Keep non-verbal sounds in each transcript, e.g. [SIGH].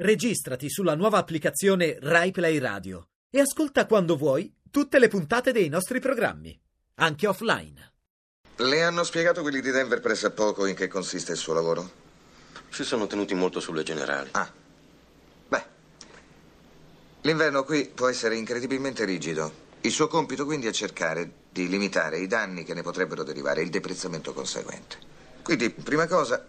Registrati sulla nuova applicazione RaiPlay Radio e ascolta quando vuoi tutte le puntate dei nostri programmi, anche offline. Le hanno spiegato quelli di Denver pressappoco in che consiste il suo lavoro? Si sono tenuti molto sulle generali. Ah. Beh. L'inverno qui può essere incredibilmente rigido. Il suo compito quindi è cercare di limitare i danni che ne potrebbero derivare e il deprezzamento conseguente. Quindi, prima cosa,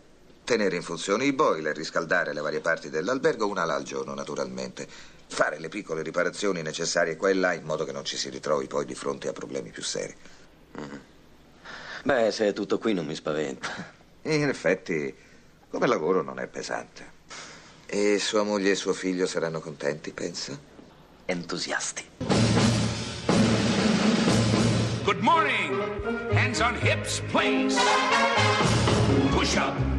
tenere in funzione i boiler, riscaldare le varie parti dell'albergo una alla al giorno, naturalmente. Fare le piccole riparazioni necessarie qua e là in modo che non ci si ritrovi poi di fronte a problemi più seri. Beh, se è tutto qui non mi spaventa. In effetti, come lavoro non è pesante. E sua moglie e suo figlio saranno contenti, pensa? Entusiasti. Good morning. Hands on hips, place. Push up,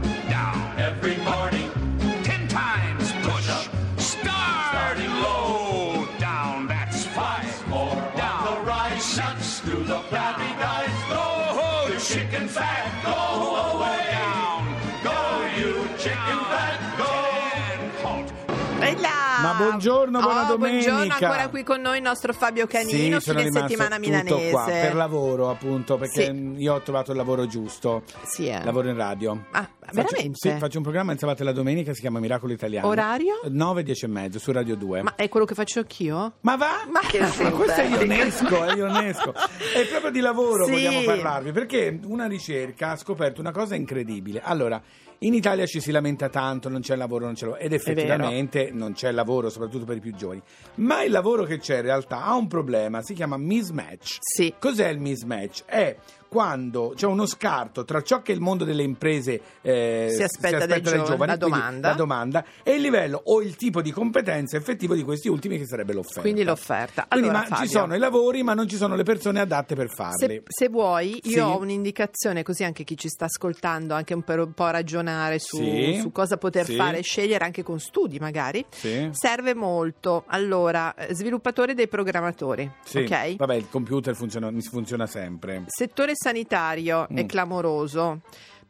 Buongiorno, buona Oh, Buongiorno, domenica. ancora qui con noi il nostro Fabio Canino, Sì, fine settimana milanese. qua per lavoro, appunto, perché Sì. io ho trovato il lavoro giusto. Sì, eh. Lavoro in radio. Ah, Faccio- veramente? sì, faccio un programma in sabato la domenica, si chiama Miracolo Italiano. Orario? 9, 10 e mezzo su Radio 2. Ma è quello che faccio anch'io? Ma va? Ma che [LAUGHS] Ma questo è ionesco, è ionesco. È proprio di lavoro Sì. vogliamo parlarvi, perché una ricerca ha scoperto una cosa incredibile. Allora, in Italia ci si lamenta tanto, non c'è lavoro, non c'è lavoro, ed effettivamente non c'è lavoro, soprattutto per i più giovani. Ma il lavoro che c'è in realtà ha un problema, si chiama mismatch. Sì. Cos'è il mismatch? È quando c'è uno scarto tra ciò che il mondo delle imprese eh, Si aspetta dai dai giovani, la quindi domanda. la domanda e il livello o il tipo di competenza effettivo di questi ultimi che sarebbe l'offerta. Quindi l'offerta. Quindi, Allora, ma ci Fabio. sono i lavori, ma non ci sono le persone adatte per farli. Se, se vuoi, io Sì. ho un'indicazione così anche chi ci sta ascoltando, anche un, per un po' ragionare su, Sì. su cosa poter Sì. fare scegliere anche con studi magari. Sì. Serve molto. Allora, eh, sviluppatori dei programmatori, Sì. ok? Vabbè, il computer funziona, funziona sempre. Settore sanitario è Mm. clamoroso.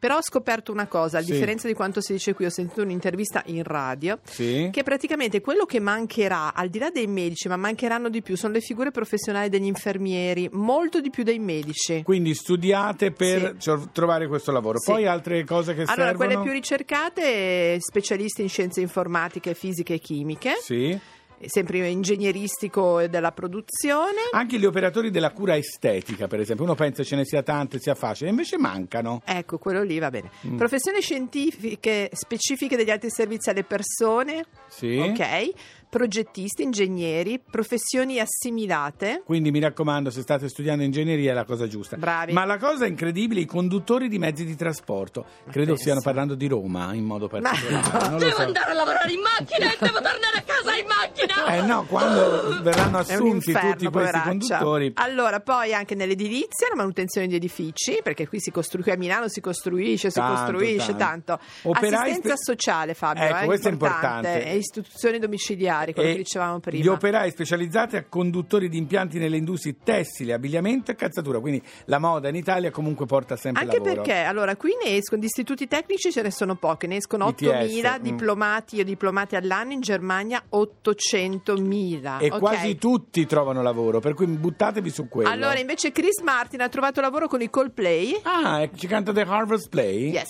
Però ho scoperto una cosa, a Sì. differenza di quanto si dice qui, ho sentito un'intervista in radio, Sì. che praticamente quello che mancherà, al di là dei medici, ma mancheranno di più, sono le figure professionali degli infermieri, molto di più dei medici. Quindi studiate per cio- trovare questo lavoro. Sì. Poi altre cose che Allora, servono. quelle più ricercate, specialisti in scienze informatiche, fisiche e chimiche, Sì. Sempre ingegneristico e della produzione. Anche gli operatori della cura estetica, per esempio. Uno pensa ce ne sia tante, sia facile, invece mancano. Ecco, quello lì va bene. Mm. Professioni scientifiche specifiche degli altri servizi alle persone. Sì. Ok. Progettisti, ingegneri, professioni assimilate. Quindi mi raccomando, se state studiando ingegneria è la cosa giusta. Bravi. Ma la cosa incredibile, i conduttori di mezzi di trasporto. Credo pensa. stiano parlando di Roma in modo Ma- particolare. Lo Devo so. andare a lavorare in macchina e devo tornare a casa in macchina. Eh no, quando verranno assunti inferno, tutti questi poveraccia. conduttori. Allora, poi anche nell'edilizia, la manutenzione di edifici, perché qui si costruisce, a Milano si costruisce, si Tanto, costruisce tanto. tanto. Operai Assistenza spe- sociale, Fabio, Ecco, eh, questo è importante. E istituzioni domiciliari, quello E che dicevamo prima. Gli operai specializzati a conduttori di impianti nelle industrie tessili, abbigliamento e calzatura. Quindi la moda in Italia comunque porta sempre Anche lavoro. perché, allora, qui ne escono, di istituti tecnici ce ne sono pochi, ne escono ITS, 8.000 mm. diplomati o diplomati all'anno, in Germania 800.000. E ok? quasi tutti trovano lavoro, per cui buttatevi su quello. Allora, invece Chris Martin ha trovato lavoro con i Coldplay. Ah, e ci canta The Harvest Play? Yes.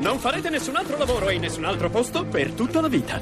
Non farete nessun altro lavoro in nessun altro posto per tutta la vita.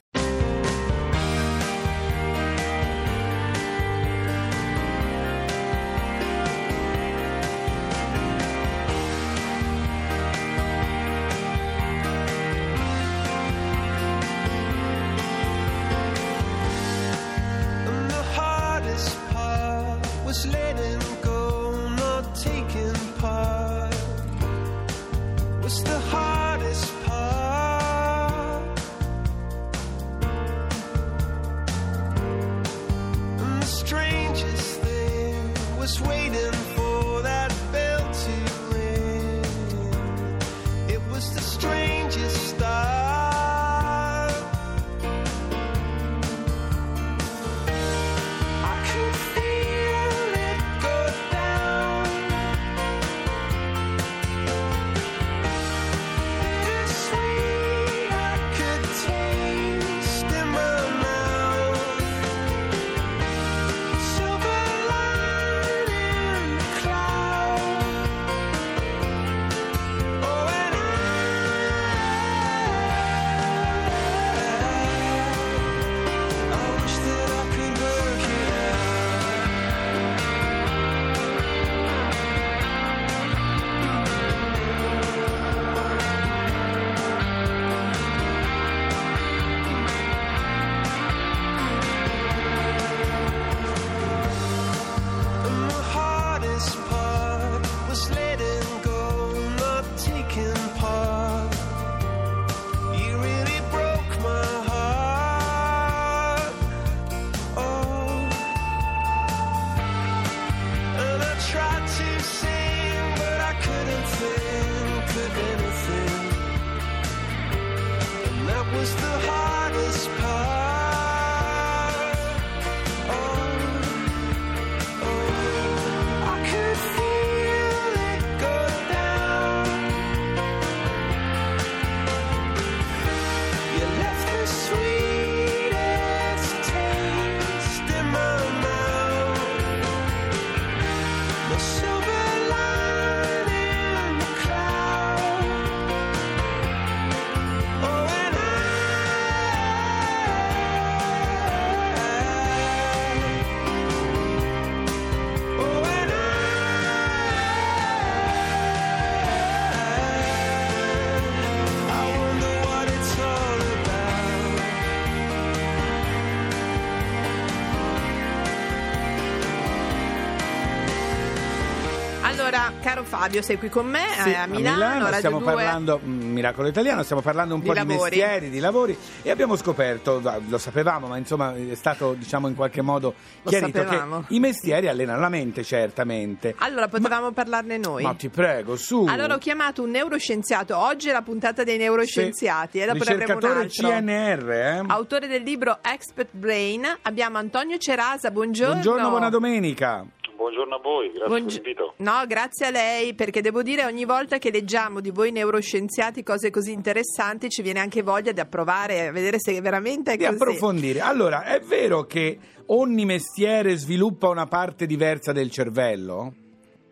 Allora, caro Fabio, sei qui con me Sì, eh, a Milano, Radio stiamo 2. parlando, mm, Miracolo Italiano, stiamo parlando un Di po' lavori. di mestieri, di lavori e abbiamo scoperto, lo sapevamo, ma insomma è stato diciamo in qualche modo Lo chiarito sapevamo. che i mestieri allenano la mente, certamente. Allora, potevamo parlarne noi. Ma ti prego, su. Allora ho chiamato un neuroscienziato, oggi è la puntata dei neuroscienziati e dopo ne avremo un altro. CNR, eh? Autore del libro Expert Brain, abbiamo Antonio Cerasa, buongiorno. Buongiorno, buona domenica. Buongiorno a voi, grazie Buongi- per l'invito. No, grazie a lei, perché devo dire ogni volta che leggiamo di voi neuroscienziati cose così interessanti ci viene anche voglia di approvare, a vedere se veramente è Di così. approfondire. Allora, è vero che ogni mestiere sviluppa una parte diversa del cervello?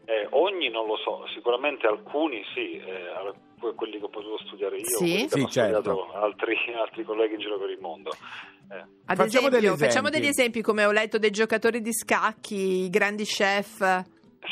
Eh, ogni non lo so, sicuramente alcuni sì, eh, quelli che ho potuto studiare io, Sì? quelli che Sì, certo. studiato altri, [LAUGHS] altri colleghi in giro per il mondo. Eh, Ad Facciamo esempio, degli facciamo esempi. degli esempi come ho letto dei giocatori di scacchi, i grandi chef.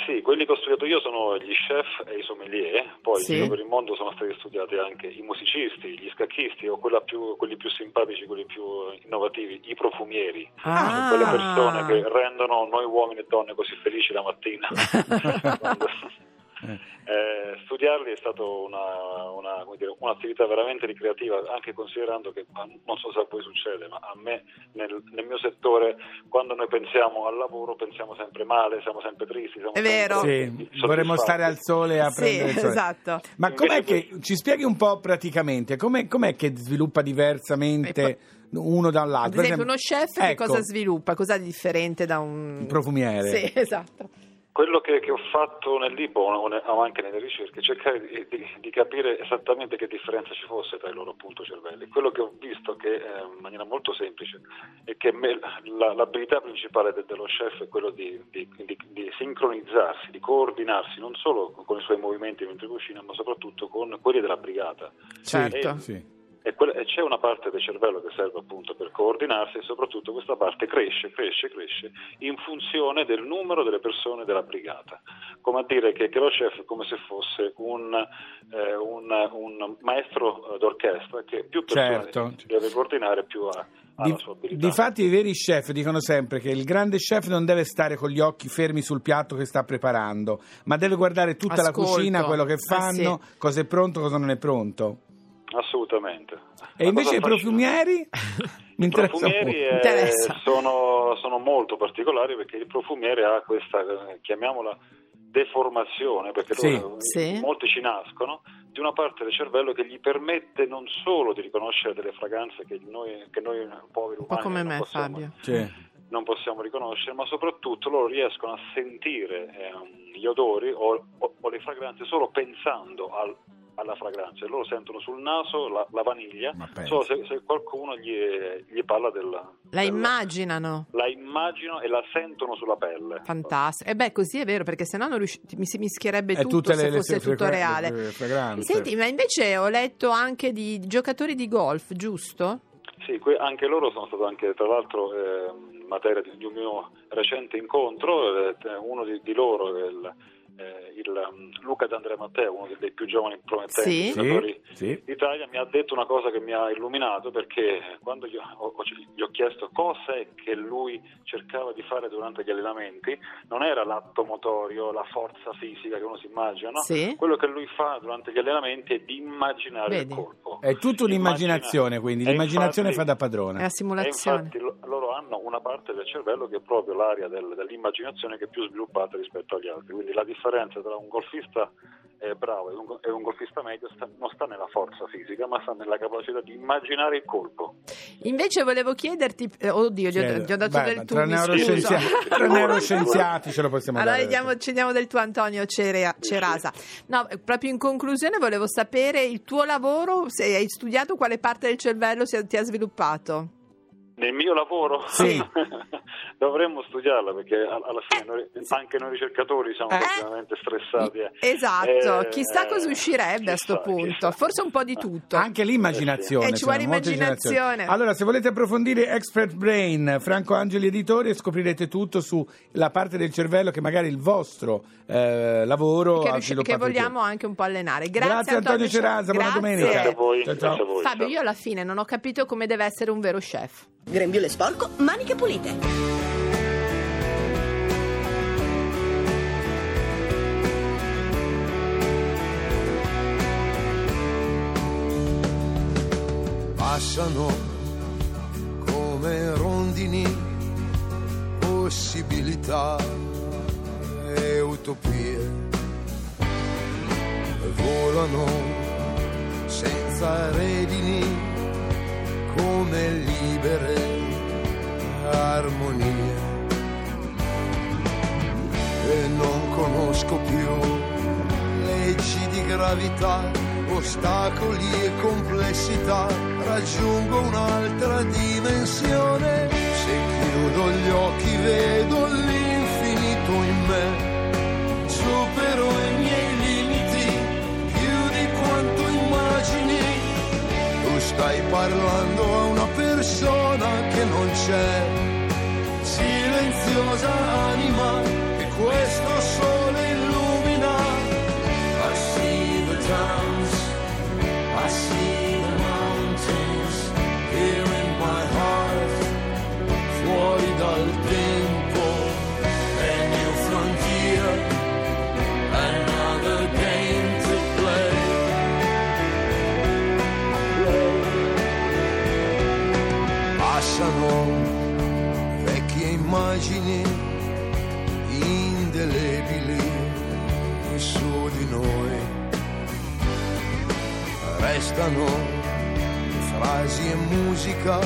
Sì, quelli che ho studiato io sono gli chef e i sommelier, poi Sì. in giro per il mondo sono stati studiati anche i musicisti, gli scacchisti o più- quelli più simpatici, quelli più innovativi, i profumieri, Ah. quelle persone che rendono noi uomini e donne così felici la mattina. [LAUGHS] Eh, studiarli è stata una, una- dire, un'attività veramente ricreativa, anche considerando che, non so se a voi succede, ma a me nel, nel mio settore, quando noi pensiamo al lavoro, pensiamo sempre male, siamo sempre tristi. Siamo È vero. sempre Sì, vorremmo stare al sole a Sì, prendere il sole. esatto. Ma com'è che ci spieghi un po' praticamente com'è, com'è che sviluppa diversamente uno Ad dall'altro? esempio, uno chef che ecco, cosa sviluppa? Cosa di differente da un Un profumiere. Sì, [LAUGHS] esatto. Quello che, che ho fatto nel libro o ne- o anche nelle ricerche è cercare di, di- di capire esattamente che differenza ci fosse tra i loro appunto cervelli. Quello che ho visto che eh, in maniera molto semplice è che me- la- l'abilità principale de- dello chef è quello di, di- di- di sincronizzarsi, di coordinarsi non solo con i suoi movimenti mentre cucina, ma soprattutto con quelli della brigata. Certo. E- Sì. E, c'è una parte del cervello che serve appunto per coordinarsi e soprattutto questa parte cresce, cresce, cresce in funzione del numero delle persone della brigata. Come a dire che, che lo chef è come se fosse un, eh, un- un maestro d'orchestra che più persone Certo. deve coordinare più ha, Di- la sua abilità. Difatti i veri chef dicono sempre che il grande chef non deve stare con gli occhi fermi sul piatto che sta preparando, ma deve guardare tutta Ascolto. la cucina, quello che fanno, sì. cosa è pronto, cosa non è pronto. Assolutamente. E La invece i profumieri? [LAUGHS] Mi I profumieri molto. eh, sono, sono molto particolari perché il profumiere ha questa, eh, chiamiamola, deformazione, perché Sì. loro- Sì. molti ci nascono, di una parte del cervello che gli permette non solo di riconoscere delle fragranze che noi, che noi poveri Un po' umani come non me, possiamo, Fabio. Sì. non possiamo riconoscere, ma soprattutto loro riescono a sentire ehm, gli odori o, o- o le fragranze solo pensando al- alla fragranza. E loro sentono sul naso la, la vaniglia, solo se, se qualcuno gli, gli parla della... La della- immaginano. La immaginano e la sentono sulla pelle. Fantastico. E beh, così è vero, perché sennò non riusci- mi si mischierebbe tutto tutte se le- le fosse fre- tutto reale. le fragranze. Senti, ma invece ho letto anche di giocatori di golf, giusto? Sì, que- anche loro sono stato anche tra l'altro ehm, materia di, di un mio recente incontro, eh, uno di, di loro è il, eh, il, um, Luca D'Andrea Matteo, uno dei più giovani promettenti Sì. giocatori Sì, d'Italia, mi ha detto una cosa che mi ha illuminato perché quando gli ho, ho- gli ho chiesto cosa è che lui cercava di fare durante gli allenamenti, non era l'atto motorio, la forza fisica che uno si immagina, no? Sì. quello che lui fa durante gli allenamenti è di immaginare Vedi. il colpo. È tutta un'immaginazione, Immagina- quindi l'immaginazione infatti- fa da È padrone. la e simulazione. infatti lo- loro hanno una parte del cervello che è proprio l'area del- dell'immaginazione che è più sviluppata rispetto agli altri. Quindi la differenza tra un golfista eh, bravo e un, e un golfista medio sta- non sta nella forza fisica, ma sta nella capacità di immaginare il colpo. Invece volevo chiederti, eh, oddio, gli ho, gli ho dato beh, del ma tu, tra scuso. [LAUGHS] tra neuroscienziati ce lo possiamo Allora dare. diamo- ci diamo del tuo Antonio Cere- Cerasa. No, proprio in conclusione volevo sapere il tuo lavoro, se hai studiato quale parte del cervello si- ti ha sviluppato. Nel mio lavoro Sì. [LAUGHS] dovremmo studiarla perché a- alla fine noi- anche noi ricercatori siamo Eh? continuamente stressati. eh. Esatto, Eh, chissà cosa uscirebbe a sto chissà, punto, chissà. forse un po' di tutto. Anche l'immaginazione. Eh, ci vuole immaginazione. Allora, se volete approfondire Expert Brain, Franco Angeli Editore, scoprirete tutto sulla parte del cervello che magari il vostro eh, lavoro che, ha riusci- che vogliamo anche un po' allenare. Grazie, Grazie, Antonio Cerasa, buona Grazie. domenica. Grazie a voi, Ciao, ciao. a. Fabio, ciao. io alla fine non ho capito come deve essere un vero chef. Grembiule sporco, maniche pulite. passano come rondini possibilità e utopie volano senza redini come libere armonie. E non conosco più leggi di gravità, ostacoli e complessità, raggiungo un'altra dimensione. Se chiudo gli occhi vedo l'infinito in me, supero i miei limiti più di quanto immagini. Tu stai parlando a una persona che non c'è, silenziosa anima Passano vecchie immagini indelebili su di noi. Restano frasi e musica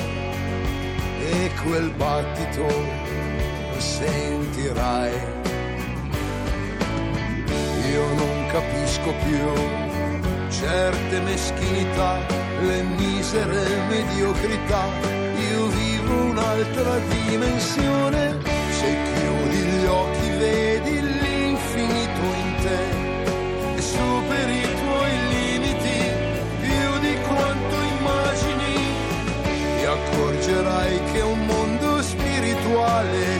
e quel battito sentirai. Io non capisco più certe meschinità, le misere mediocrità. Un'altra dimensione. Se chiudi gli occhi vedi l'infinito in te e superi i tuoi limiti più di quanto immagini. Ti accorgerai che un mondo spirituale